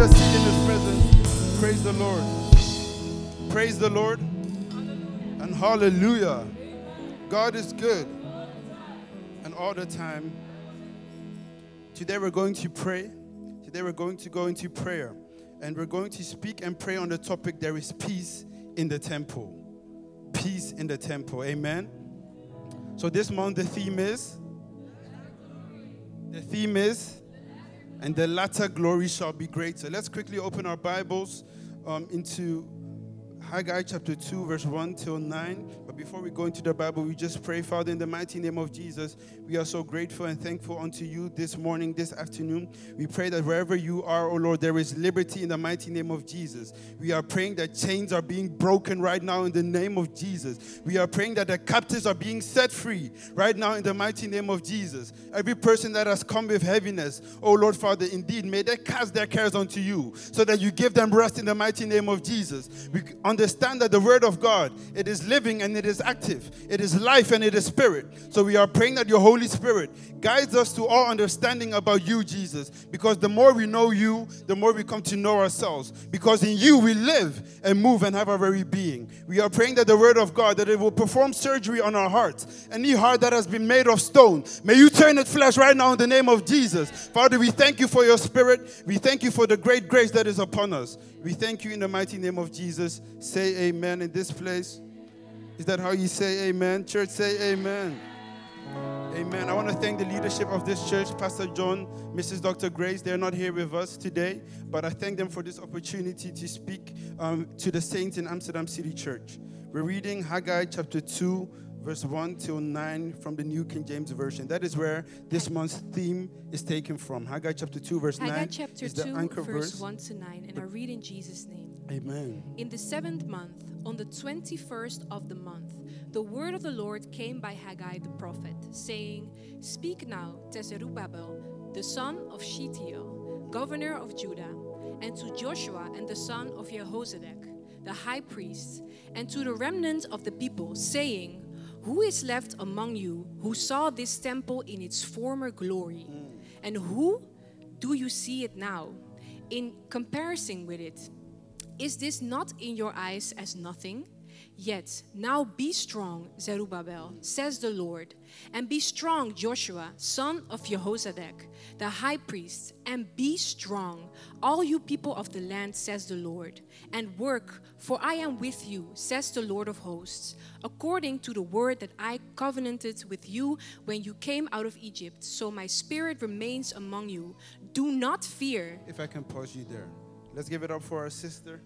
a seat in His presence. Praise the Lord. Praise the Lord. And hallelujah. God is good. And all the time. Today we're going to pray. Today we're going to go into prayer. And we're going to speak and pray on the topic there is peace in the temple. Peace in the temple. Amen. So this month the theme is the theme is and the latter glory shall be greater. Let's quickly open our Bibles um, into Haggai chapter 2, verse 1 till 9. But before we go into the Bible, we just pray, Father, in the mighty name of Jesus. We are so grateful and thankful unto you this morning, this afternoon. We pray that wherever you are, oh Lord, there is liberty in the mighty name of Jesus. We are praying that chains are being broken right now in the name of Jesus. We are praying that the captives are being set free right now in the mighty name of Jesus. Every person that has come with heaviness, oh Lord, Father, indeed, may they cast their cares unto you so that you give them rest in the mighty name of Jesus. We understand that the word of God, it is living and it is active. It is life and it is spirit. So we are praying that your Holy Spirit guides us to all understanding about you, Jesus. Because the more we know you, the more we come to know ourselves. Because in you we live and move and have our very being. We are praying that the word of God, that it will perform surgery on our hearts. Any heart that has been made of stone, may you turn it flesh right now in the name of Jesus. Father, we thank you for your spirit. We thank you for the great grace that is upon us. We thank you in the mighty name of Jesus. Say amen in this place. Is that how you say amen? Church, say amen. Amen. I want to thank the leadership of this church, Pastor John, Mrs. Dr. Grace. They're not here with us today, but I thank them for this opportunity to speak um, to the saints in Amsterdam City Church. We're reading Haggai chapter 2, verse 1 till 9 from the New King James Version. That is where this month's theme is taken from. Haggai chapter 2, verse Haggai 9 chapter is the 2, anchor verse verse. 1 to 9, and I read in Jesus' name. Amen. In the seventh month, on the 21st of the month, the word of the Lord came by Haggai the prophet, saying, Speak now to Zerubbabel, the son of Shealtiel, governor of Judah, and to Joshua and the son of Jehozadak, the high priest, and to the remnant of the people, saying, Who is left among you who saw this temple in its former glory? And who do you see it now? In comparison with it, is this not in your eyes as nothing? Yet now be strong, Zerubbabel, says the Lord, and be strong, Joshua, son of Jehozadak, the high priest, and be strong, all you people of the land, says the Lord, and work, for I am with you, says the Lord of hosts, according to the word that I covenanted with you when you came out of Egypt. So my spirit remains among you. Do not fear. If I can pause you there. Let's give it up for our sister.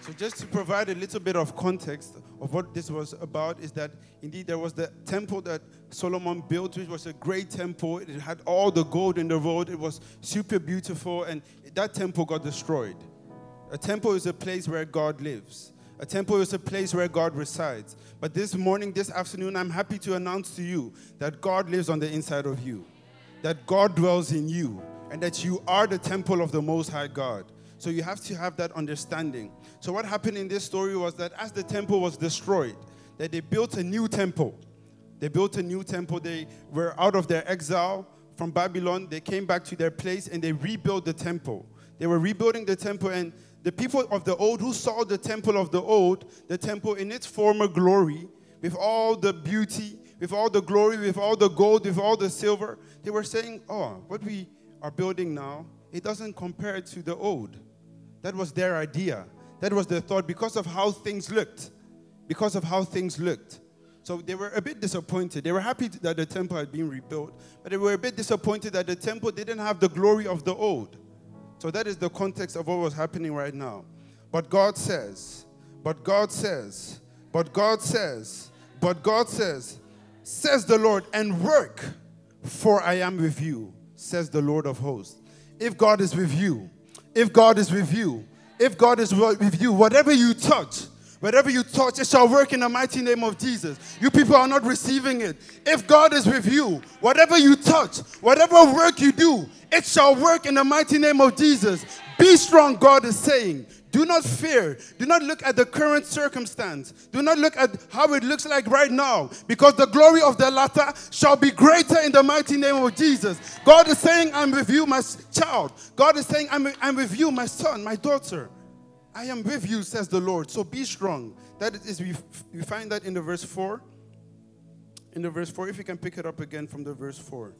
So, just to provide a little bit of context of what this was about, is that indeed there was the temple that Solomon built, which was a great temple. It had all the gold in the world, it was super beautiful, and that temple got destroyed. A temple is a place where God lives. A temple is a place where God resides. But this morning, this afternoon, I'm happy to announce to you that God lives on the inside of you, that God dwells in you, and that you are the temple of the Most High God. So you have to have that understanding. So what happened in this story was that as the temple was destroyed, that they built a new temple. They built a new temple. They were out of their exile from Babylon. They came back to their place and they rebuilt the temple. They were rebuilding the temple and the people of the old who saw the temple of the old, the temple in its former glory, with all the beauty, with all the glory, with all the gold, with all the silver, they were saying, Oh, what we are building now, it doesn't compare to the old. That was their idea. That was their thought because of how things looked. Because of how things looked. So they were a bit disappointed. They were happy that the temple had been rebuilt, but they were a bit disappointed that the temple didn't have the glory of the old. So that is the context of what was happening right now. But God says, but God says, but God says, but God says, says the Lord, and work, for I am with you, says the Lord of hosts. If God is with you, if God is with you, if God is with you, whatever you touch, whatever you touch, it shall work in the mighty name of Jesus. You people are not receiving it. If God is with you, whatever you touch, whatever work you do, it shall work in the mighty name of Jesus. Be strong, God is saying. Do not fear. Do not look at the current circumstance. Do not look at how it looks like right now, because the glory of the latter shall be greater in the mighty name of Jesus. God is saying, I'm with you, my child. God is saying, I'm, I'm with you, my son, my daughter. I am with you, says the Lord. So be strong. That is, we, we find that in the verse 4. In the verse 4, if you can pick it up again from the verse 4.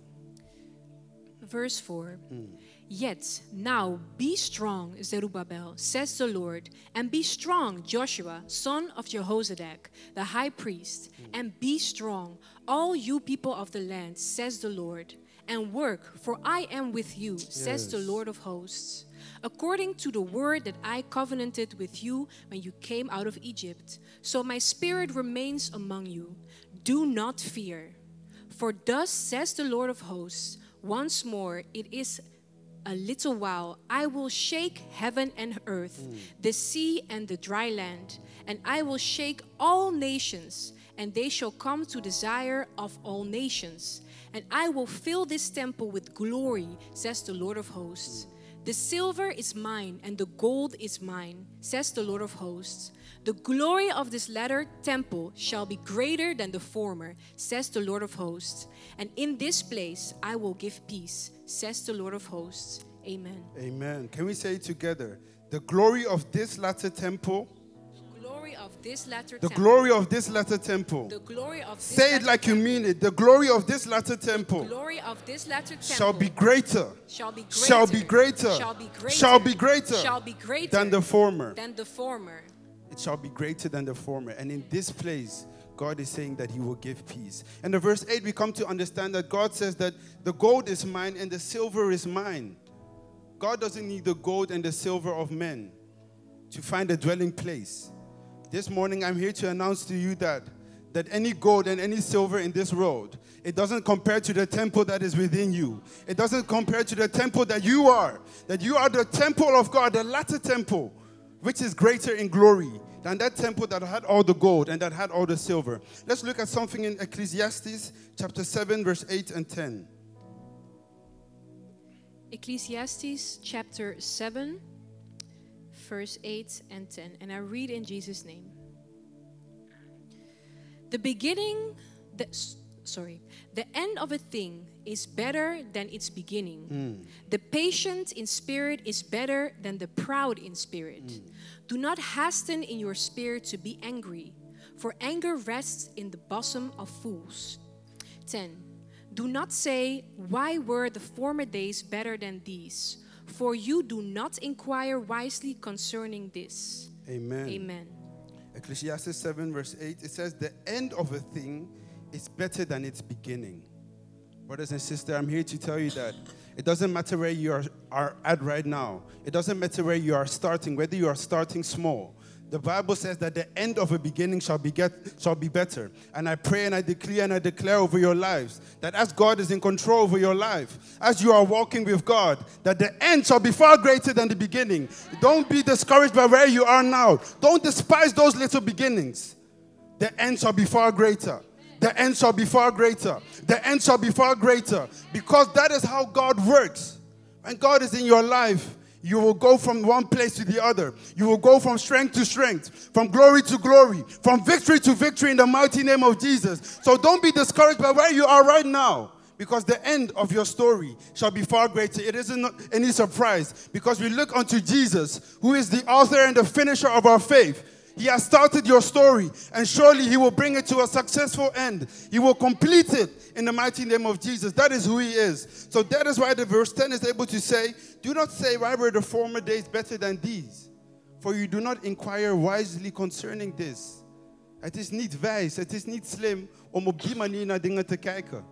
Verse 4 hmm. Yet now be strong, Zerubbabel, says the Lord, and be strong, Joshua, son of Jehozadak, the high priest, and be strong, all you people of the land, says the Lord, and work, for I am with you, says the Lord of hosts. According to the word that I covenanted with you when you came out of Egypt, so my spirit remains among you. Do not fear. For thus says the Lord of hosts, once more it is a little while, I will shake heaven and earth, mm. the sea and the dry land, and I will shake all nations, and they shall come to desire of all nations. And I will fill this temple with glory, says the Lord of hosts. The silver is mine, and the gold is mine, says the Lord of hosts. The glory of this latter temple shall be greater than the former, says the Lord of hosts. And in this place I will give peace, says the Lord of hosts. Amen. Amen. Can we say together? The glory of this latter temple, Glory of this latter the temple. glory of this latter temple. the glory of this Say it like you mean it. The glory of this latter temple glory of this latter temple shall be greater, shall be greater shall be greater, shall be greater shall be greater shall be greater than the former. than the former. It shall be greater than the former. And in this place, God is saying that He will give peace. And in verse 8, we come to understand that God says that the gold is mine and the silver is mine. God doesn't need the gold and the silver of men to find a dwelling place. This morning, I'm here to announce to you that that any gold and any silver in this world, it doesn't compare to the temple that is within you. It doesn't compare to the temple that you are. That you are the temple of God, the latter temple, which is greater in glory than that temple that had all the gold and that had all the silver. Let's look at something in Ecclesiastes chapter 7, verse 8 and 10. Ecclesiastes chapter 7, verse 8 and 10. And I read in Jesus' name. The beginning, the, sorry, the end of a thing is better than its beginning. Hmm. The patient in spirit is better than the proud in spirit. Hmm. Do not hasten in your spirit to be angry, for anger rests in the bosom of fools. 10. Do not say, Why were the former days better than these? For you do not inquire wisely concerning this. Amen. Amen. Ecclesiastes 7, verse 8, it says, The end of a thing is better than its beginning. Brothers and sisters, I'm here to tell you that it doesn't matter where you are, are at right now, it doesn't matter where you are starting, whether you are starting small. The Bible says that the end of a beginning shall be, get, shall be better. And I pray and I declare and I declare over your lives that as God is in control over your life, as you are walking with God, that the end shall be far greater than the beginning. Don't be discouraged by where you are now. Don't despise those little beginnings. The end shall be far greater. The end shall be far greater. The end shall be far greater. Because that is how God works. When God is in your life, you will go from one place to the other. You will go from strength to strength, from glory to glory, from victory to victory in the mighty name of Jesus. So don't be discouraged by where you are right now. Because the end of your story shall be far greater. It isn't any surprise because we look unto Jesus, who is the author and the finisher of our faith. He has started your story, and surely He will bring it to a successful end. He will complete it in the mighty name of Jesus. That is who He is. So that is why the verse 10 is able to say, Do not say, Why were the former days better than these? For you do not inquire wisely concerning this. Het is niet wijs, het is niet slim om op die manier naar dingen te kijken.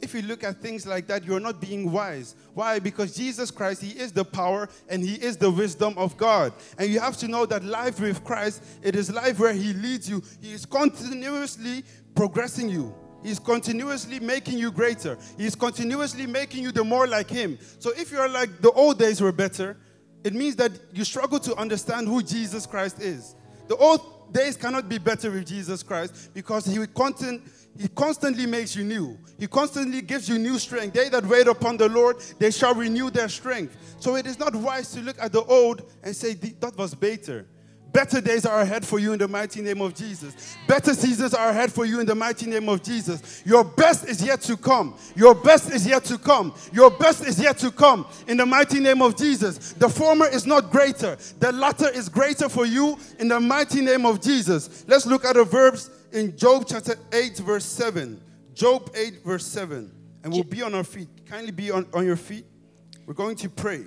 If you look at things like that, you're not being wise. Why? Because Jesus Christ, He is the power and He is the wisdom of God. And you have to know that life with Christ, it is life where He leads you. He is continuously progressing you. He's continuously making you greater. He's continuously making you the more like Him. So if you're like the old days were better, it means that you struggle to understand who Jesus Christ is. The old days cannot be better with Jesus Christ because He will contin- He constantly makes you new. He constantly gives you new strength. They that wait upon the Lord, they shall renew their strength. So it is not wise to look at the old and say, that was better. Better days are ahead for you in the mighty name of Jesus. Better seasons are ahead for you in the mighty name of Jesus. Your best is yet to come. Your best is yet to come. Your best is yet to come in the mighty name of Jesus. The former is not greater, the latter is greater for you in the mighty name of Jesus. Let's look at the verbs in Job chapter 8, verse 7. Job 8, verse 7. And we'll be on our feet. Kindly be on, on your feet. We're going to pray.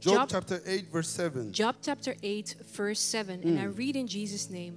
Job, Job, chapter 8, verse 7. Job chapter 8, verse 7. Mm. And I mm. read in Jesus' name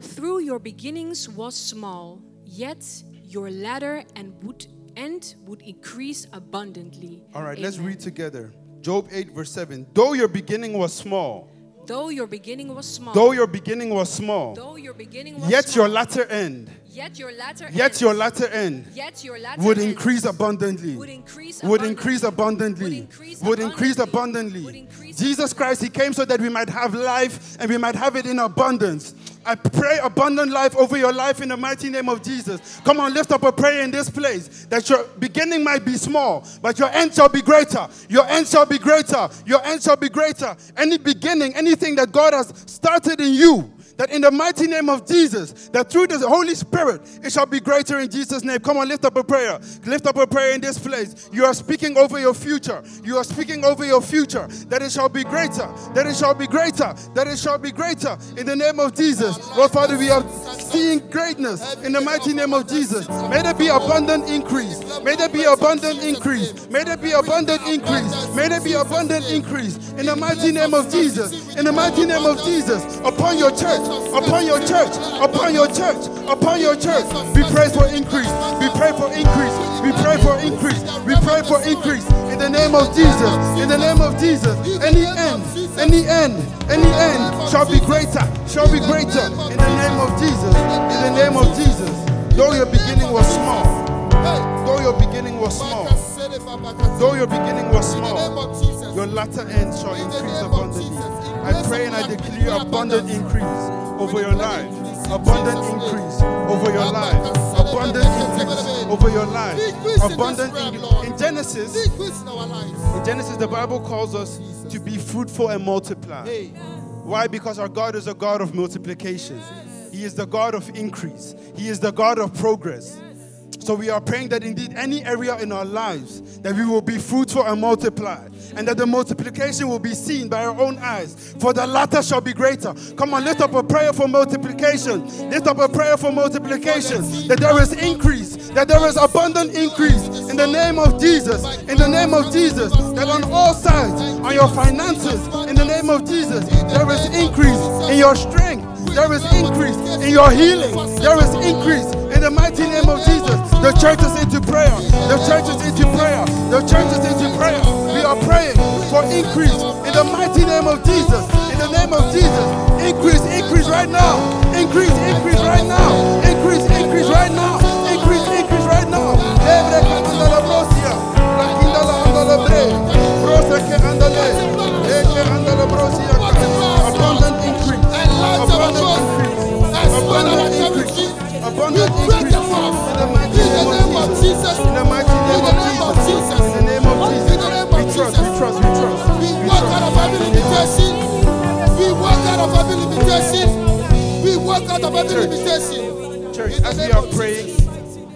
Through your beginnings was small, yet your ladder and would end would increase abundantly. All right, Amen. let's read together. Job 8, verse 7. Though your beginning was small, Though your beginning was small. Though your beginning was small. Though your beginning was yet small, your latter end. Yet your latter yet end. your latter end. Yet your latter would increase abundantly. Would increase would abundantly. Would increase abundantly. Jesus Christ, He came so that we might have life and we might have it in abundance. I pray abundant life over your life in the mighty name of Jesus. Come on, lift up a prayer in this place that your beginning might be small, but your end shall be greater. Your end shall be greater. Your end shall be greater. Any beginning, anything that God has started in you, that in the mighty name of Jesus, that through the Holy Spirit, it shall be greater in Jesus' name. Come on, lift up a prayer. Lift up a prayer in this place. You are speaking over your future. You are speaking over your future, that it shall be greater, that it shall be greater, that it shall be greater in the name of Jesus. Lord Father, we are seeing greatness in the mighty name of Jesus. May there be abundant increase. May there be abundant increase. May there be abundant increase. May there be abundant increase in the mighty name of Jesus. In the mighty name of Jesus, upon your church upon your church, upon your church, upon your church. We pray for increase. We pray for increase. We pray for increase. We pray for increase in the name of Jesus. In the name of Jesus. Any end, any end, any end shall be greater, shall be greater in the name of Jesus. In the name of Jesus. Though your beginning was small, though your beginning was small, though your beginning was small, your latter end shall increase abundantly. I pray and I declare abundant increase over your life. Abundant increase over your life. Abundant increase over your life. Abundant increase. In Genesis, in Genesis, the Bible calls us to be fruitful and multiply. Why? Because our God is a God of multiplication. He is the God of increase. He is the God of progress. So we are praying that indeed any area in our lives that we will be fruitful and multiply, and that the multiplication will be seen by our own eyes. For the latter shall be greater. Come on, lift up a prayer for multiplication. Lift up a prayer for multiplication. That there is increase, that there is abundant increase in the name of Jesus. In the name of Jesus, that on all sides, on your finances, in the name of Jesus, there is increase in your strength. There is increase in your healing. There is increase in the mighty name of Jesus. The church is into prayer. The church is into prayer. The church is into prayer. We are praying for increase in the mighty name of Jesus. In the name of Jesus. Increase, increase right now. Increase, increase right now. Increase, increase right now. Name of Jesus. In the name of Jesus. In the name of Jesus. We trust, we trust, we trust. We walk out of every limitation. We walk out of every limitation. We walk out of every limitation. Church, as we are praying,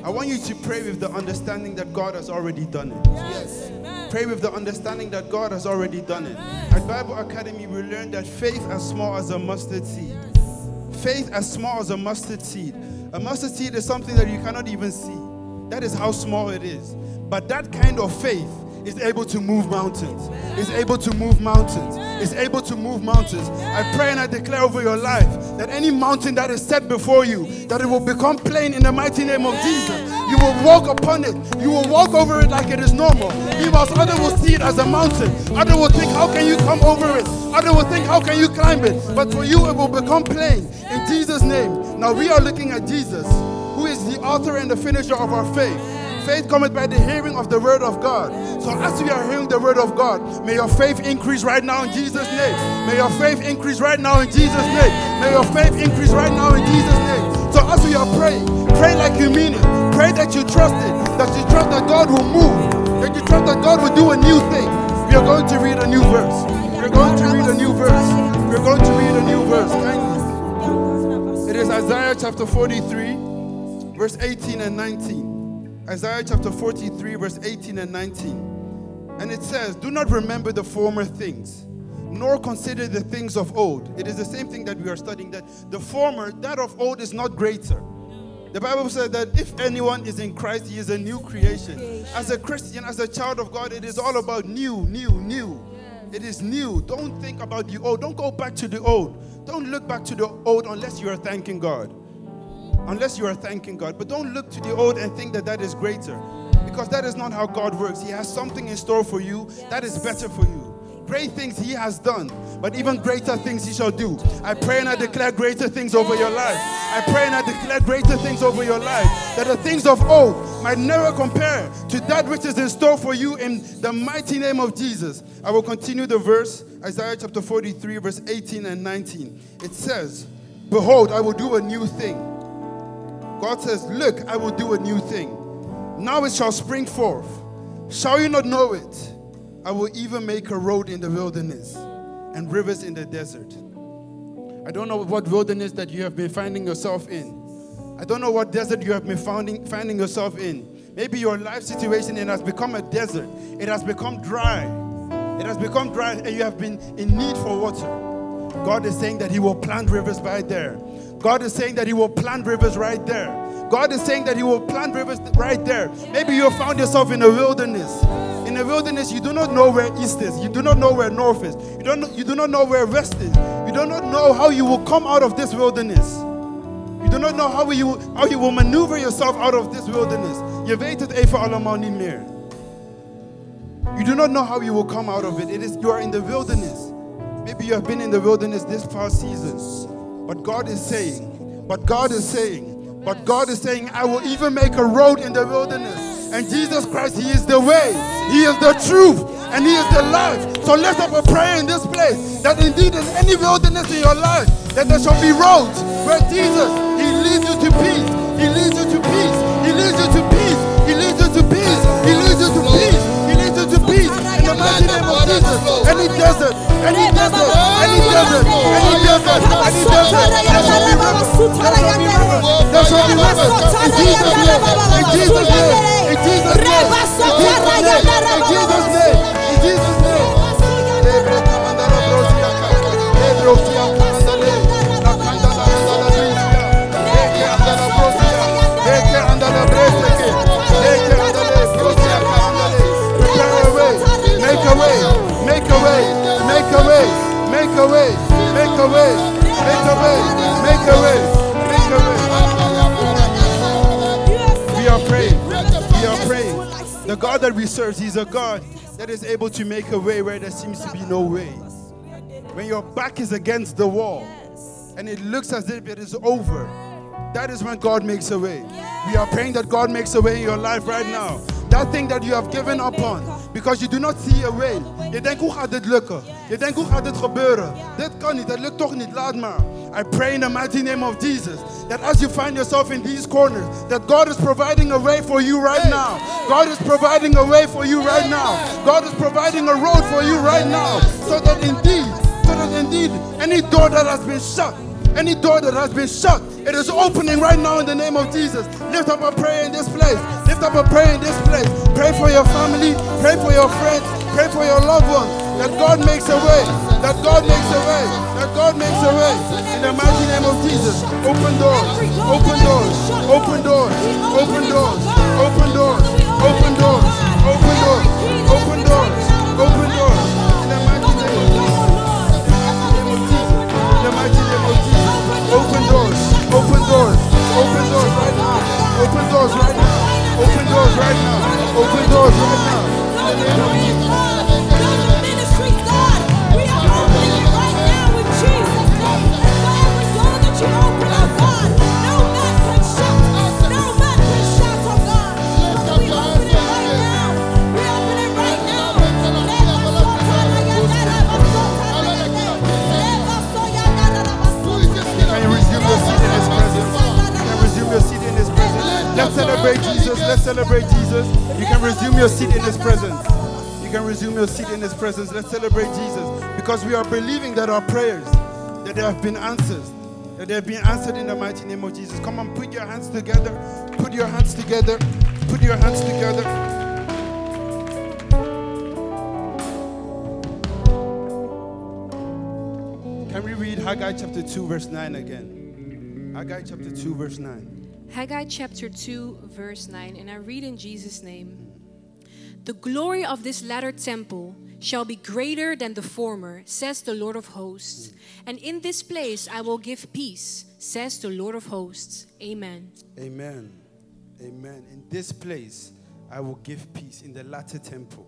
I want you to pray with the understanding that God has already done it. Yes. Pray with the understanding that God has already done it. At Bible Academy, we learned that faith as small as a mustard seed. Faith as small as a mustard seed a mustard seed is something that you cannot even see. That is how small it is. But that kind of faith is able to move mountains. Is able to move mountains. Is able to move mountains. I pray and I declare over your life that any mountain that is set before you, that it will become plain in the mighty name of Jesus. You will walk upon it. You will walk over it like it is normal. Meanwhile, others will see it as a mountain. Others will think, how can you come over it? Others will think, how can you climb it? But for you, it will become plain in Jesus' name. Now we are looking at Jesus, who is the author and the finisher of our faith. Faith cometh by the hearing of the word of God. So as we are hearing the word of God, may your faith increase right now in Jesus' name. May your faith increase right now in Jesus' name. May your faith increase right now in Jesus' name. So as we are praying, pray like you mean it. Pray that you trust it, that you trust that God will move, that you trust that God will do a new thing. We are going to read a new verse. We're going to read a new verse. We're going to read a new verse. It is Isaiah chapter 43, verse 18 and 19. Isaiah chapter 43, verse 18 and 19. And it says, Do not remember the former things, nor consider the things of old. It is the same thing that we are studying, that the former, that of old, is not greater. The Bible says that if anyone is in Christ, he is a new creation. As a Christian, as a child of God, it is all about new, new, new. It is new. Don't think about the old. Don't go back to the old. Don't look back to the old unless you are thanking God. Unless you are thanking God. But don't look to the old and think that that is greater. Because that is not how God works. He has something in store for you that is better for you. Great things He has done, but even greater things He shall do. I pray and I declare greater things over your life. I pray and I declare greater things over your life. That the things of old might never compare to that which is in store for you in the mighty name of Jesus. I will continue the verse, Isaiah chapter 43, verse 18 and 19. It says, Behold, I will do a new thing. God says, Look, I will do a new thing. Now it shall spring forth. Shall you not know it? I will even make a road in the wilderness and rivers in the desert. I don't know what wilderness that you have been finding yourself in. I don't know what desert you have been finding, finding yourself in. Maybe your life situation it has become a desert. It has become dry. It has become dry and you have been in need for water. God is saying that He will plant rivers right there. God is saying that He will plant rivers right there. God is saying that He will plant rivers right there. Maybe you have found yourself in a wilderness in the wilderness, you do not know where east is. You do not know where north is. You, don't you do not know where west is. You do not know how you will come out of this wilderness. You do not know how you, how you will maneuver yourself out of this wilderness. You do not know how you will come out of it. It is you are in the wilderness. Maybe you have been in the wilderness this past seasons, But God is saying, but God is saying, but God is saying, I will even make a road in the wilderness. And Jesus Christ, He is the way, He is the truth, and He is the life. So let's have a prayer in this place that indeed in any wilderness in your life, that there shall be roads where Jesus, He leads you to peace. He leads you to peace. He leads you to peace. He leads you to peace. He leads you to peace. in Jesus' name. Make a way. Make a way. Make a way. Make a way. We are praying. We are praying. The God that we serve, He's a God that is able to make a way where there seems to be no way. When your back is against the wall and it looks as if it is over, that is when God makes a way. We are praying that God makes a way in your life right now. That thing that you have given up on because you do not see a way. Je denkt, hoe gaat dit lukken? Je denkt, hoe gaat dit gebeuren? Dit kan niet, dat lukt toch niet, laat maar. I pray in the mighty name of Jesus that as you find yourself in these corners, that God is providing a way for you right now. God is providing a way for you right now. God is providing a road for you right now. So that indeed, so that indeed, any door that has been shut, any door that has been shut, it is opening right now in the name of Jesus. Lift up a prayer in this place. Lift up a prayer in this place. Pray for your family. Pray for your friends. Pray for your loved ones. That God makes a way. That God makes a way. That God makes a way. In the mighty name of Jesus. Open doors. Open doors. Open doors. Open doors. Open doors. Open doors. Open doors. Open doors. Open doors. In the mighty name of Jesus. In the mighty name of Jesus. Open doors. Open doors. Open doors right now. Open doors right now. Open doors right now. Open doors right now. Celebrate Jesus. Let's celebrate Jesus. You can resume your seat in His presence. You can resume your seat in His presence. Let's celebrate Jesus because we are believing that our prayers that they have been answered, that they have been answered in the mighty name of Jesus. Come on, put your hands together. Put your hands together. Put your hands together. Can we read Haggai chapter 2, verse 9 again? Haggai chapter 2, verse 9. Haggai chapter 2, verse 9, and I read in Jesus' name The glory of this latter temple shall be greater than the former, says the Lord of hosts. And in this place I will give peace, says the Lord of hosts. Amen. Amen. Amen. In this place, I will give peace in the latter temple.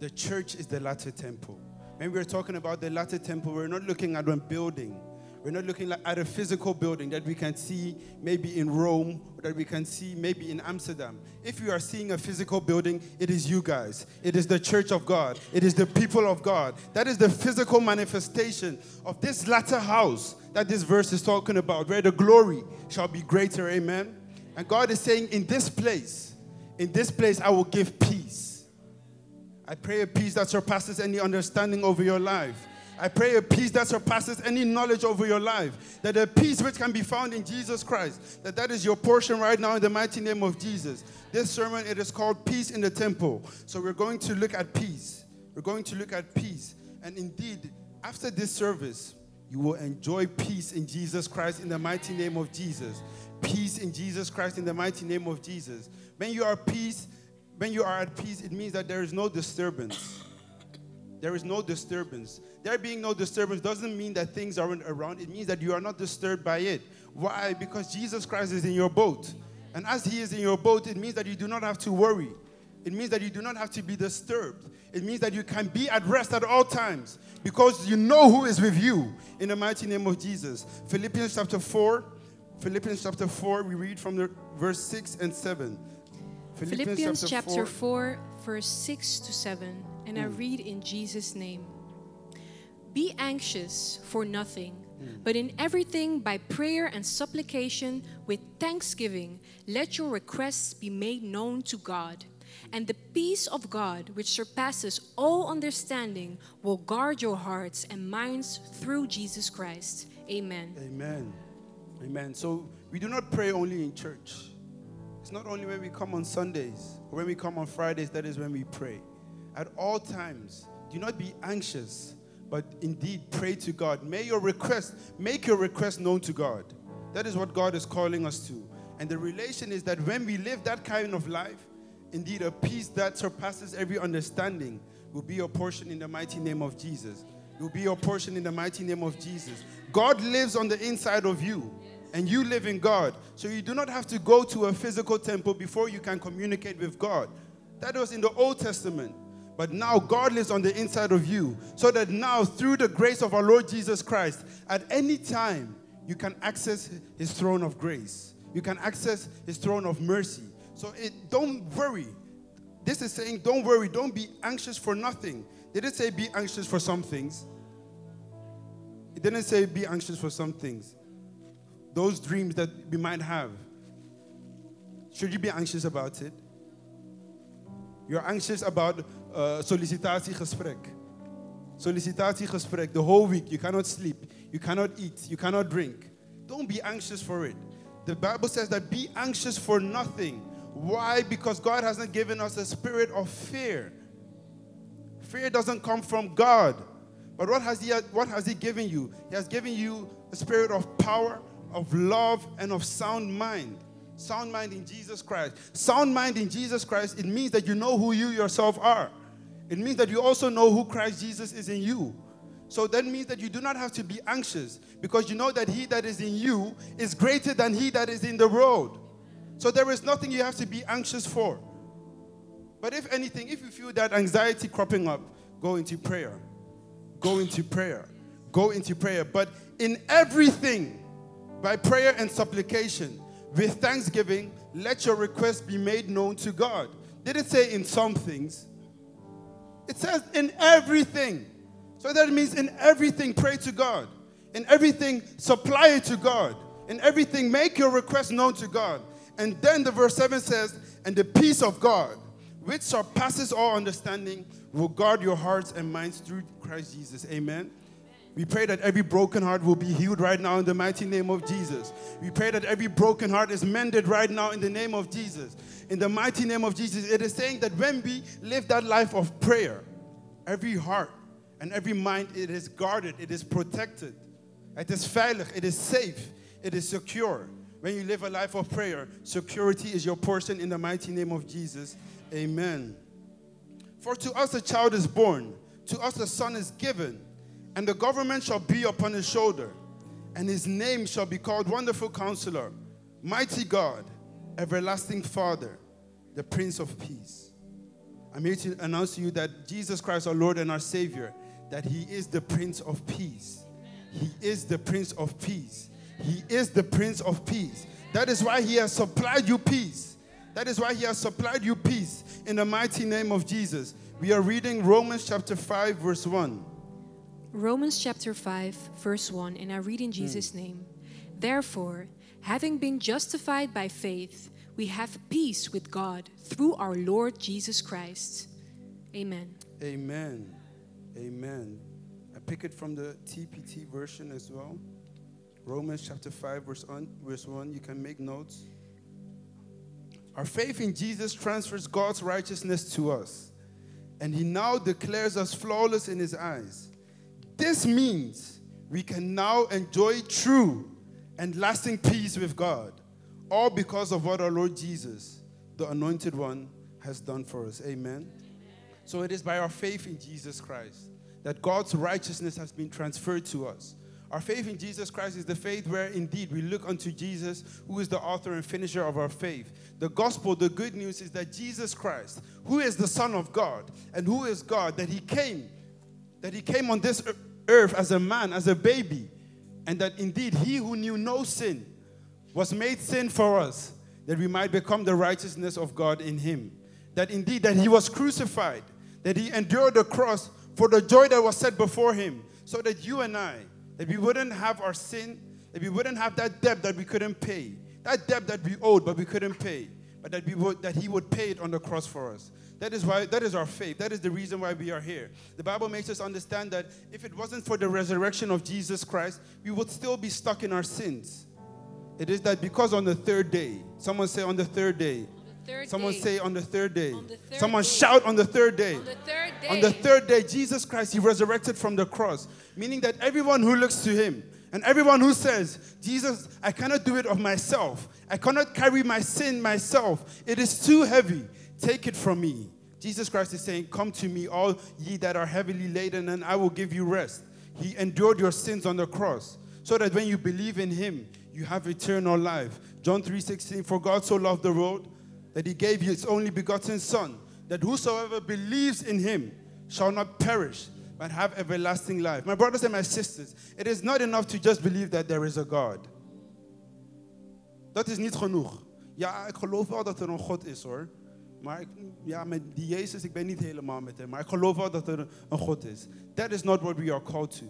The church is the latter temple. When we're talking about the latter temple, we're not looking at one building. We're not looking at a physical building that we can see maybe in Rome or that we can see maybe in Amsterdam. If you are seeing a physical building, it is you guys. It is the church of God. It is the people of God. That is the physical manifestation of this latter house that this verse is talking about, where the glory shall be greater. Amen. And God is saying, in this place, in this place, I will give peace. I pray a peace that surpasses any understanding over your life. I pray a peace that surpasses any knowledge over your life. That the peace which can be found in Jesus Christ, that that is your portion right now in the mighty name of Jesus. This sermon, it is called Peace in the Temple. So we're going to look at peace. We're going to look at peace. And indeed, after this service, you will enjoy peace in Jesus Christ in the mighty name of Jesus. Peace in Jesus Christ in the mighty name of Jesus. When you are peace, when you are at peace, it means that there is no disturbance. There is no disturbance. There being no disturbance doesn't mean that things aren't around. It means that you are not disturbed by it. Why? Because Jesus Christ is in your boat. And as He is in your boat, it means that you do not have to worry. It means that you do not have to be disturbed. It means that you can be at rest at all times because you know who is with you in the mighty name of Jesus. Philippians chapter 4. Philippians chapter 4, we read from the verse 6 and 7. Philippians, chapter 4, verse 6 to 7. And I mm. read in Jesus' name Be anxious for nothing, hmm. but in everything by prayer and supplication with thanksgiving, let your requests be made known to God. And the peace of God, which surpasses all understanding, will guard your hearts and minds through Jesus Christ. Amen. Amen. Amen. So we do not pray only in church. It's not only when we come on Sundays or when we come on Fridays that is when we pray. At all times, do not be anxious, but indeed pray to God. May your request, make your request known to God. That is what God is calling us to. And the relation is that when we live that kind of life, indeed a peace that surpasses every understanding will be your portion in the mighty name of Jesus. It will be your portion in the mighty name of Jesus. God lives on the inside of you and you live in God. So you do not have to go to a physical temple before you can communicate with God. That was in the Old Testament. But now God lives on the inside of you. So that now, through the grace of our Lord Jesus Christ, at any time, you can access his throne of grace. You can access his throne of mercy. So it, don't worry. This is saying, don't worry, don't be anxious for nothing. Did it say be anxious for some things? It didn't say be anxious for some things. Those dreams that we might have. Should you be anxious about it? You're anxious about uh, sollicitatiegesprek. Sollicitatiegesprek the whole week. You cannot sleep. You cannot eat. You cannot drink. Don't be anxious for it. The Bible says that be anxious for nothing. Why? Because God has not given us a spirit of fear. Fear doesn't come from God. But what has He what has He given you? He has given you a spirit of power, of love, and of sound mind. Sound mind in Jesus Christ. Sound mind in Jesus Christ, it means that you know who you yourself are. It means that you also know who Christ Jesus is in you. So that means that you do not have to be anxious because you know that he that is in you is greater than he that is in the world. So there is nothing you have to be anxious for. But if anything, if you feel that anxiety cropping up, go into prayer. Go into prayer. Go into prayer. But in everything, by prayer and supplication, with thanksgiving, let your request be made known to God. Did it say in some things? It says in everything. So that means in everything, pray to God. In everything, supply it to God. In everything, make your request known to God. And then the verse 7 says, And the peace of God, which surpasses all understanding, will guard your hearts and minds through Christ Jesus. Amen. We pray that every broken heart will be healed right now in the mighty name of Jesus. We pray that every broken heart is mended right now in the name of Jesus. In the mighty name of Jesus, it is saying that when we live that life of prayer, every heart and every mind, it is guarded, it is protected, it is veilig, it is safe, it is secure. When you live a life of prayer, security is your portion in the mighty name of Jesus. Amen. For to us a child is born, to us a son is given, and the government shall be upon his shoulder, and his name shall be called Wonderful Counselor, Mighty God, Everlasting Father, the Prince of Peace. I'm here to announce to you that Jesus Christ, our Lord and our Savior, that He is the Prince of Peace. He is the Prince of Peace. He is the Prince of Peace. That is why He has supplied you peace. That is why He has supplied you peace in the mighty name of Jesus. We are reading Romans chapter 5, verse 1. Romans chapter 5, verse 1, and I read in hmm. Jesus' name. Therefore, having been justified by faith, we have peace with God through our Lord Jesus Christ. Amen. Amen. Amen. I pick it from the TPT version as well. Romans chapter 5, verse 1, verse 1. You can make notes. Our faith in Jesus transfers God's righteousness to us, and He now declares us flawless in His eyes. This means we can now enjoy true and lasting peace with God, all because of what our Lord Jesus, the Anointed One, has done for us. Amen. So it is by our faith in Jesus Christ that God's righteousness has been transferred to us. Our faith in Jesus Christ is the faith where indeed we look unto Jesus, who is the author and finisher of our faith. The gospel, the good news is that Jesus Christ, who is the Son of God and who is God, that He came, that He came on this earth as a man, as a baby, and that indeed He who knew no sin was made sin for us, that we might become the righteousness of God in Him. That indeed that He was crucified, that He endured the cross for the joy that was set before Him, so that you and I, that we wouldn't have our sin, that we wouldn't have that debt that we couldn't pay, that debt that we owed but we couldn't pay, but that we would that He would pay it on the cross for us. That is why that is our faith. That is the reason why we are here. The Bible makes us understand that if it wasn't for the resurrection of Jesus Christ, we would still be stuck in our sins. It is that because on the third day, someone say on the third day, Third someone day. say on the third day, the third someone day. shout on the third day. On the third day. On the third day, Jesus Christ, He resurrected from the cross, meaning that everyone who looks to Him and everyone who says, Jesus, I cannot do it of myself, I cannot carry my sin myself, it is too heavy, take it from me. Jesus Christ is saying, Come to me, all ye that are heavily laden, and I will give you rest. He endured your sins on the cross, so that when you believe in Him, you have eternal life. John 3:16, For God so loved the world that he gave his only begotten Son, that whosoever believes in him shall not perish, but have everlasting life. My brothers and my sisters, it is not enough to just believe that there is a God. Dat is niet genoeg. Ja, ik geloof wel dat er een God is hoor. Maar ik, ja, met die Jezus, ik ben niet helemaal met hem. Maar ik geloof wel dat er een God is. That is not what we are called to.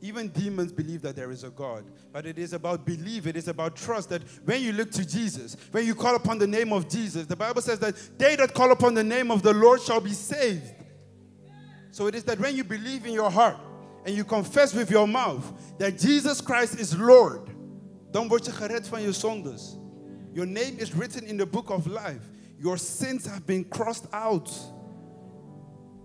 Even demons believe that there is a God. But it is about belief, it is about trust that when you look to Jesus, when you call upon the name of Jesus, the Bible says that they that call upon the name of the Lord shall be saved. So it is that when you believe in your heart and you confess with your mouth that Jesus Christ is Lord, dan word je gered van je zondes. Your name is written in the book of life. Your sins have been crossed out.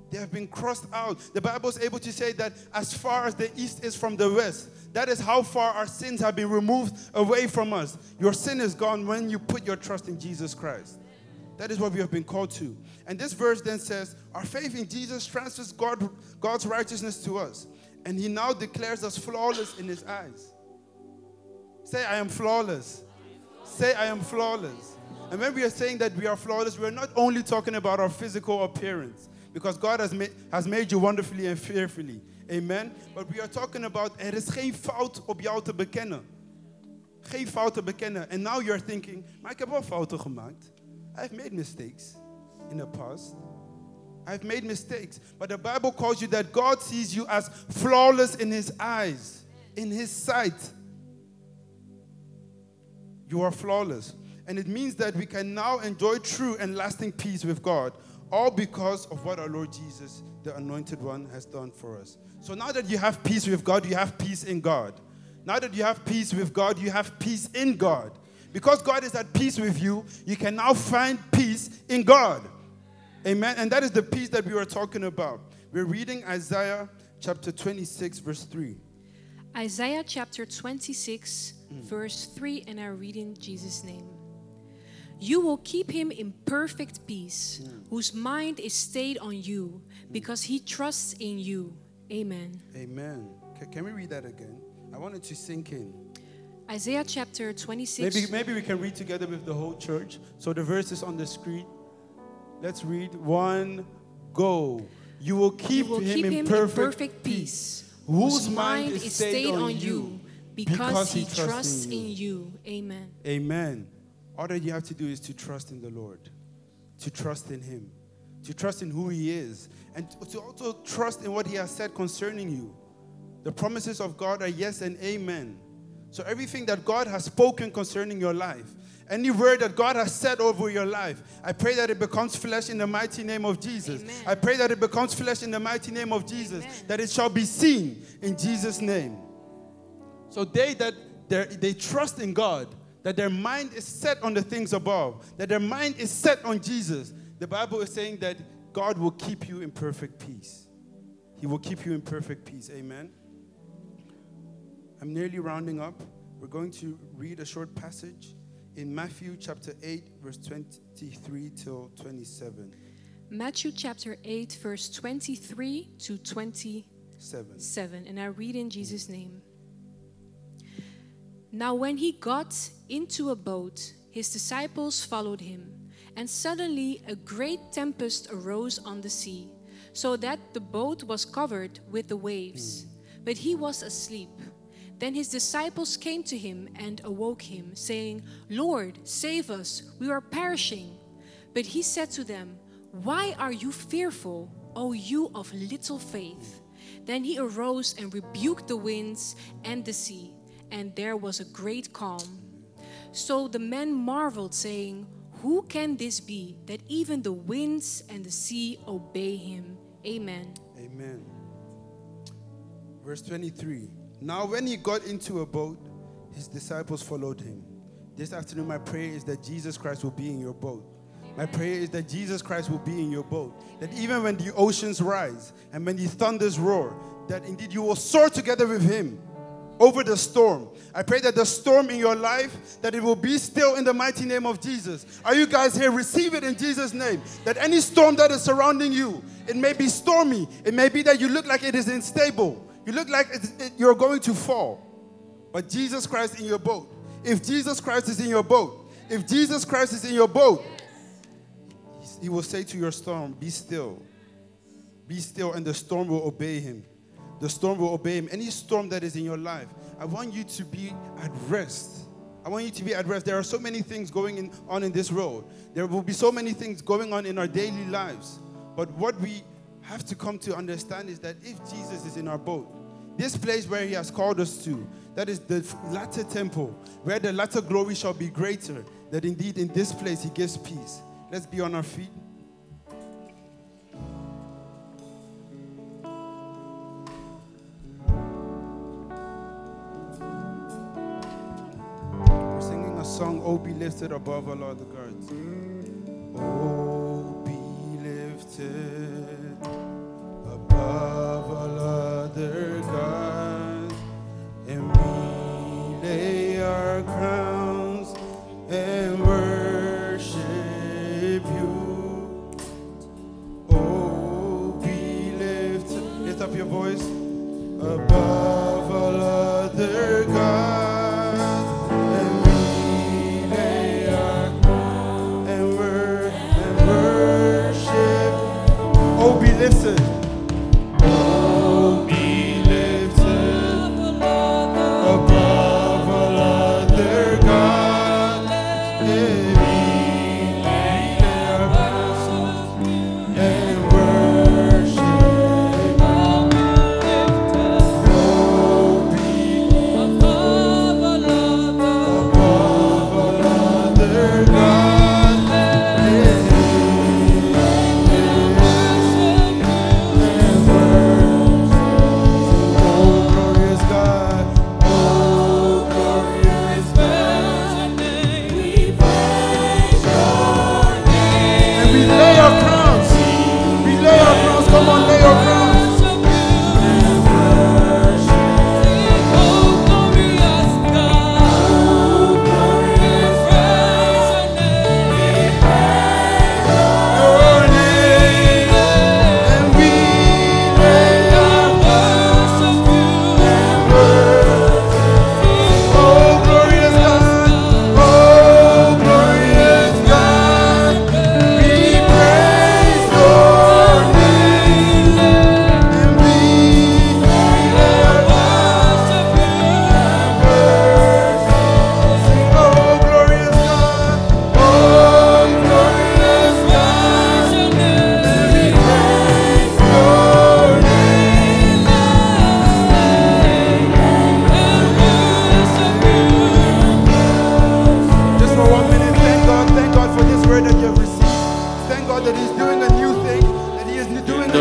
They have been crossed out. The Bible is able to say that as far as the east is from the west, that is how far our sins have been removed away from us. Your sin is gone when you put your trust in Jesus Christ. That is what we have been called to. And this verse then says, Our faith in Jesus transfers God, God's righteousness to us. And He now declares us flawless in His eyes. Say, I am flawless. Say, I am flawless. And when we are saying that we are flawless, we are not only talking about our physical appearance, because God has made, has made you wonderfully and fearfully. Amen. But we are talking about er is geen fout op jou te bekennen. Geen fout te bekennen. And now you're thinking, maar ik heb wel fouten gemaakt. I've made mistakes in the past. I've made mistakes. But the Bible calls you that God sees you as flawless in His eyes, in His sight. You are flawless. And it means that we can now enjoy true and lasting peace with God, all because of what our Lord Jesus, the Anointed One, has done for us. So now that you have peace with God, you have peace in God. Now that you have peace with God, you have peace in God. Because God is at peace with you, you can now find peace in God. Amen. And that is the peace that we were talking about. We're reading Isaiah chapter 26, verse 3. Isaiah chapter 26, mm. verse 3, and I read in Jesus' name. You will keep him in perfect peace, whose mind is stayed on you, because he trusts in you. Amen. Amen. Ca- Can we read that again? I wanted to sink in. Isaiah chapter 26. Maybe, maybe we can read together with the whole church. So the verse is on the screen. Let's read. One, go. You will you keep, will him, keep in, him perfect in perfect peace, whose mind is stayed on you, because, because he he trusts trusts in in you. Amen. Amen. All that you have to do is to trust in the Lord, to trust in Him, to trust in who He is, and to also trust in what He has said concerning you. The promises of God are yes and amen. So everything that God has spoken concerning your life, any word that God has said over your life, I pray that it becomes flesh in the mighty name of Jesus. Amen. I pray that it becomes flesh in the mighty name of Jesus, Amen. that it shall be seen in Jesus' name. So they that they trust in God, that their mind is set on the things above, that their mind is set on Jesus. The Bible is saying that God will keep you in perfect peace. He will keep you in perfect peace. Amen. I'm nearly rounding up. We're going to read a short passage in Matthew chapter 8, verse 23 till 27. Matthew chapter 8, verse 23 to 27. Seven. And I read in Jesus' name. Now, when he got into a boat, his disciples followed him. And suddenly a great tempest arose on the sea, so that the boat was covered with the waves. But he was asleep. Then his disciples came to him and awoke him, saying, Lord, save us, we are perishing. But he said to them, Why are you fearful, O you of little faith? Then he arose and rebuked the winds and the sea, and there was a great calm. So the men marveled, saying, Who can this be that even the winds and the sea obey him? Amen. Amen. Verse 23. Now, when he got into a boat, his disciples followed him. This afternoon, my prayer is that Jesus Christ will be in your boat. My prayer is that Jesus Christ will be in your boat. That even when the oceans rise and when the thunders roar, that indeed you will soar together with him over the storm. I pray that the storm in your life that it will be still in the mighty name of Jesus. Are you guys here? Receive it in Jesus name. That any storm that is surrounding you, it may be stormy. It may be that you look like it is unstable. You look like it, you're going to fall. But Jesus Christ in your boat. If Jesus Christ is in your boat, if Jesus Christ is in your boat, he will say to your storm, Be still. Be still, and the storm will obey him. The storm will obey him. Any storm that is in your life, I want you to be at rest. I want you to be at rest. There are so many things going in, on in this world. There will be so many things going on in our daily lives. But what we have to come to understand is that if Jesus is in our boat, this place where he has called us to, that is the latter temple, where the latter glory shall be greater, that indeed in this place he gives peace. Let's be on our feet. Song, Oh, be lifted above all other gods. Oh, be lifted above all other gods, and we lay our crowns and worship you. Oh, be lifted. Lift up your voice above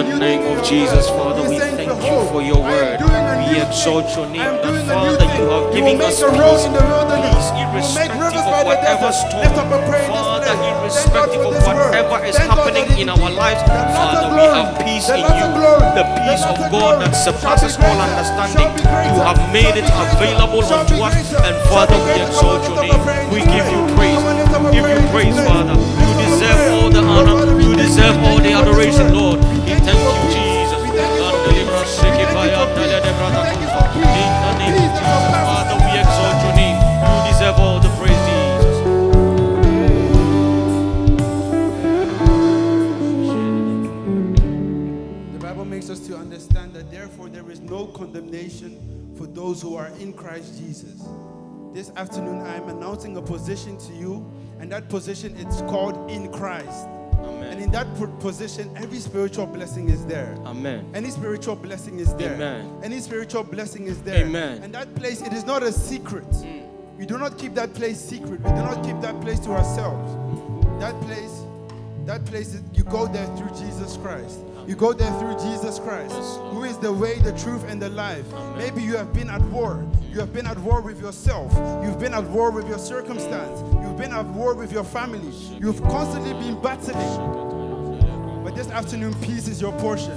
name of Jesus, Father, we thank you for your word. We exalt your name. That, doing a new Father, you have given us the peace. wilderness. Peace, You will make irrespective of whatever storm. Lift up a prayer in this Father, place. Thank God irrespective of whatever is happening in our lives, Father, we have peace in you. The the peace of God that surpasses all understanding. shall be greater, You have made it available unto us. And Father, we exalt your name. lift up a prayer We give you praise. Come on, lift up a Give you praise. Father. You deserve all the honor. You deserve all the you for this adoration. Lord. Condemnation for those who are in Christ Jesus. This afternoon I am announcing a position to you, and that position it's called in Christ. And in that position, every spiritual blessing is there. Amen. Any spiritual blessing is there. Amen. Any spiritual blessing is there. Amen. And that place, it is not a secret. Mm. We do not keep that place secret. We do not keep that place to ourselves. That place, that place, you go there through Jesus Christ. You go there through Jesus Christ, who is the way, the truth, and the life. Maybe you have been at war. You have been at war with yourself. You've been at war with your circumstance. You've been at war with your family. You've constantly been battling. But this afternoon, peace is your portion.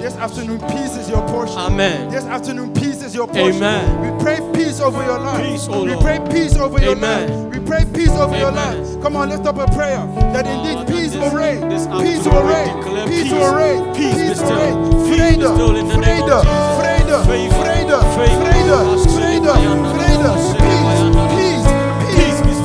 This afternoon, peace is your portion. Amen. This afternoon, peace is your portion. Amen. We pray peace over your life. Peace, O we pray peace over your Amen. life. We pray peace over your life. Come on, lift up a prayer that indeed peace this- will reign. Peace will reign. Peace peace. will reign. Peace will reign. Peace be Freda, still in the name of Freda, Jesus. Freda, Favor, Freda, favor. Freda, Ask Freda, Bayanda, Freda. Ask Peace, peace, peace, Peace peace,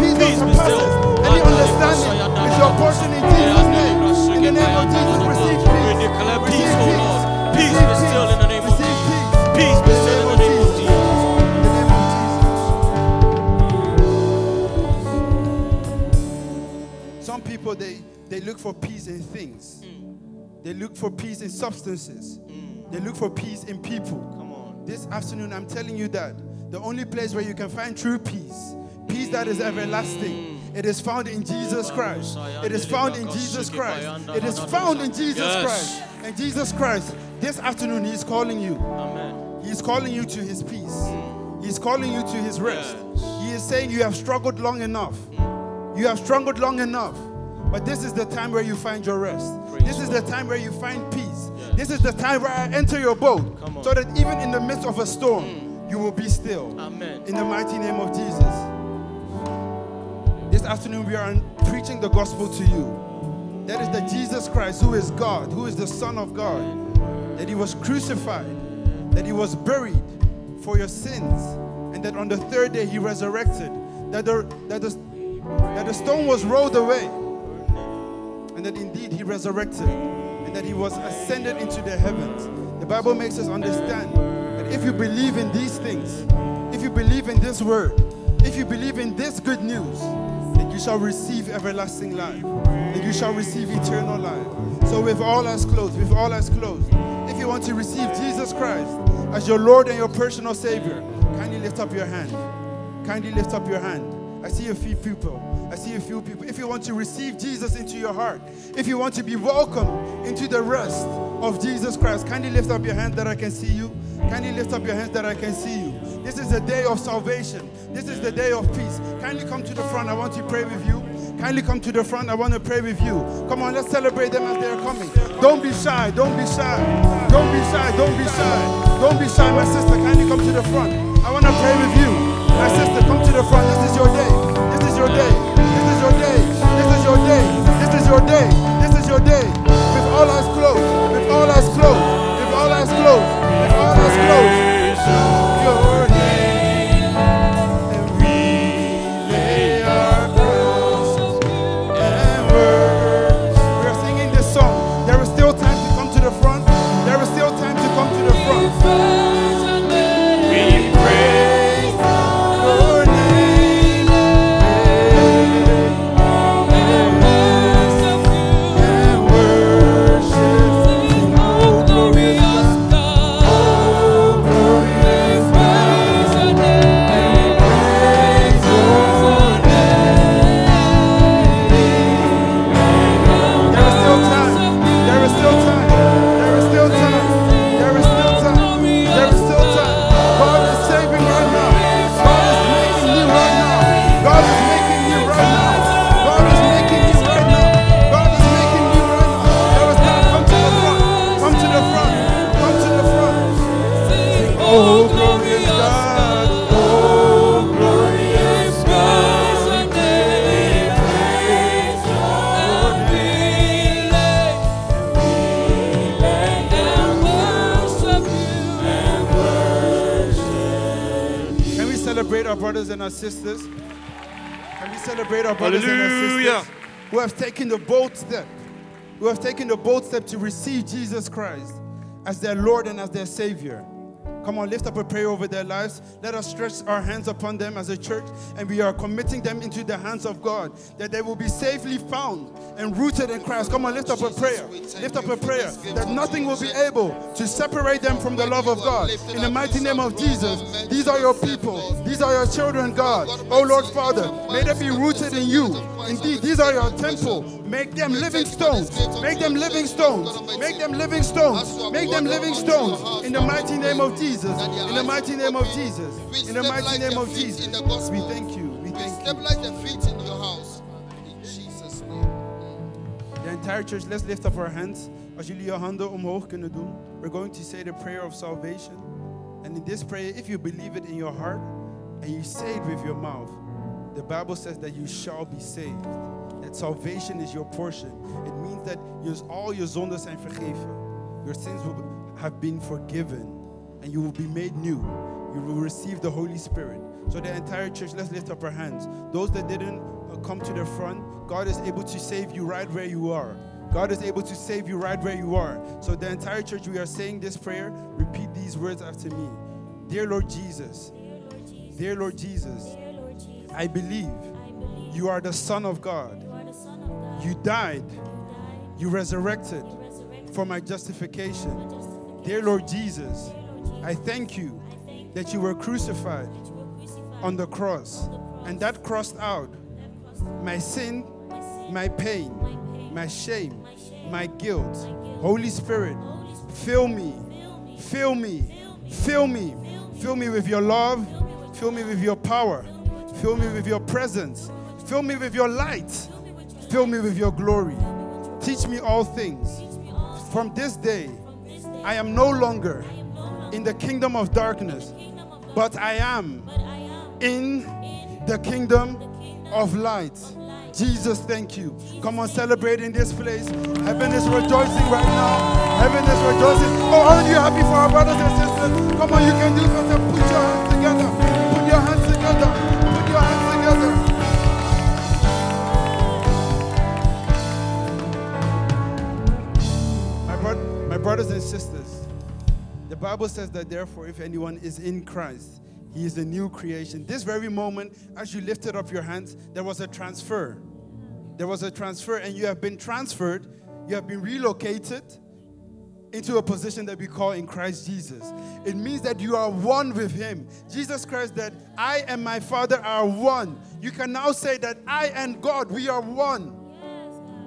peace Peace that be still. surpasses any understanding is your portion in Jesus' name. In the name of Jesus, receive peace. Receive peace, O Lord. Peace Receive be still in the name of Receive Jesus. peace. Peace be people they they look for peace in things. Mm. They look for peace in substances. Mm. They look for peace in people. Come on. This afternoon, I'm telling you that the only place where you can find true peace, peace that is mm. everlasting, it is found in Jesus Christ. It is found in Jesus Christ. It is found in Jesus Christ. And Jesus Christ, this afternoon, He's calling you. Amen. He's calling you to His peace. He's calling you to His rest. He is saying you have struggled long enough. You have struggled long enough. But this is the time where you find your rest. Praise this is the time where you find peace. Yes. This is the time where I enter your boat so that even in the midst of a storm, mm. you will be still. Amen. In the mighty name of Jesus. This afternoon, we are preaching the gospel to you. That is that Jesus Christ, who is God, who is the Son of God, that He was crucified, that He was buried for your sins, and that on the third day He resurrected, that the, that the, that the stone was rolled away, and that indeed He resurrected, and that He was ascended into the heavens. The Bible makes us understand that if you believe in these things, if you believe in this word, if you believe in this good news, that you shall receive everlasting life, that you shall receive eternal life. So, with all eyes closed, with all eyes closed, if you want to receive Jesus Christ as your Lord and your personal Savior, kindly lift up your hand. Kindly lift up your hand. I see a few people. I see a few people. If you want to receive Jesus into your heart, if you want to be welcomed into the rest of Jesus Christ, kindly lift up your hand that I can see you. Kindly lift up your hands that I can see you. This is the day of salvation. This is the day of peace. Kindly come to the front. I want to pray with you. Kindly come to the front. I want to pray with you. Come on, let's celebrate them as they are coming. Don't be shy. Don't be shy. Don't be shy. Don't be shy. Don't be shy, my sister. Kindly come to the front. I want to pray with you. My sister, come to the front. This is your day. This is your day. Your day. This is your day. This is your day. With all eyes closed. Have taken the bold step, who have taken the bold step to receive Jesus Christ as their Lord and as their Savior? Come on, lift up a prayer over their lives. Let us stretch our hands upon them as a church, and we are committing them into the hands of God, that they will be safely found and rooted in Christ. Come on, lift up a prayer. Lift up a prayer that nothing will be able to separate them from the love of God. In the mighty name of Jesus, these are your people. These are your children, God. Oh Lord Father, may they be rooted in you. Indeed, these are your temple. Make them living stones. Make them living stones. Make them living stones. Make them living stones. In the mighty name of Jesus. In the mighty name of Jesus. In the mighty name of Jesus. We thank you. We thank you. stabilize the feet in your house. In Jesus' name. The entire church, let's lift up our hands. Als jullie je handen omhoog kunnen doen. We're going to say the prayer of salvation. And in this prayer, if you believe it in your heart and you say it with your mouth, the Bible says that you shall be saved. That salvation is your portion. It means that your, all your zonden zijn vergeven. Your sins will have been forgiven. And you will be made new. You will receive the Holy Spirit. So the entire church, let's lift up our hands. Those that didn't uh, come to the front, God is able to save you right where you are. God is able to save you right where you are. So the entire church, we are saying this prayer. Repeat these words after me. Dear Lord Jesus, dear Lord Jesus, I believe you are the Son of God. You died, you resurrected for my justification. Dear Lord Jesus, I thank you that you were crucified on the cross and that crossed out my sin, my pain, my shame, my guilt. Holy Spirit, fill me, fill me, fill me, fill me with your love, fill me with your power, fill me with your presence, fill me with your light, fill me with your glory. Teach me all things. From this day, I am no longer in the kingdom of darkness, but I am in the kingdom of light. Jesus, thank you. Come on, celebrate in this place. Heaven is rejoicing right now. Heaven is rejoicing. Oh, aren't you happy for our brothers and sisters? Come on, you can do something. Put your hands together. Brothers and sisters, the Bible says that therefore, if anyone is in Christ, he is a new creation. This very moment, as you lifted up your hands, there was a transfer. There was a transfer, and you have been transferred, you have been relocated into a position that we call in Christ Jesus. It means that you are one with Him. Jesus Christ, that I and my Father are one. You can now say that I and God, we are one.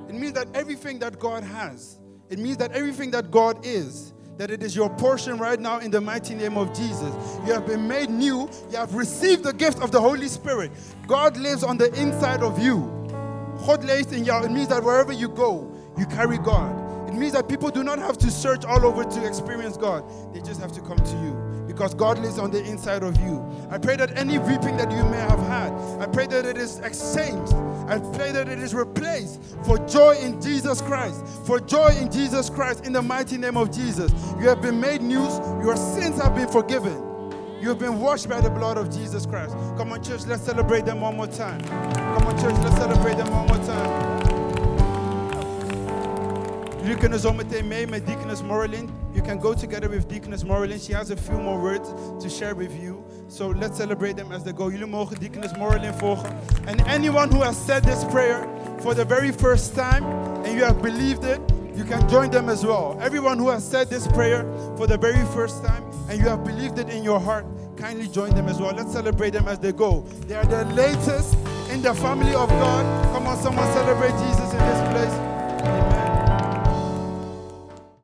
It means that everything that God has, it means that everything that God is, that it is your portion right now in the mighty name of Jesus. You have been made new. You have received the gift of the Holy Spirit. God lives on the inside of you. God lays in you. It means that wherever you go, you carry God. It means that people do not have to search all over to experience God. They just have to come to you because God lives on the inside of you. I pray that any weeping that you may have had, I pray that it is exchanged. I pray that it is replaced for joy in Jesus Christ. For joy in Jesus Christ in the mighty name of Jesus. You have been made new. Your sins have been forgiven. You have been washed by the blood of Jesus Christ. Come on, church, let's celebrate them one more time. Come on, church, let's celebrate them one more time. Jullie kunnen zo meteen mee met. You can go together with Deaconess Morlin. She has a few more words to share with you. So let's celebrate them as they go. Jullie mogen Deaconess Morlin volgen. And anyone who has said this prayer for the very first time and you have believed it, you can join them as well. Everyone who has said this prayer for the very first time and you have believed it in your heart, kindly join them as well. Let's celebrate them as they go. They are the latest in the family of God. Come on, someone celebrate Jesus in this place.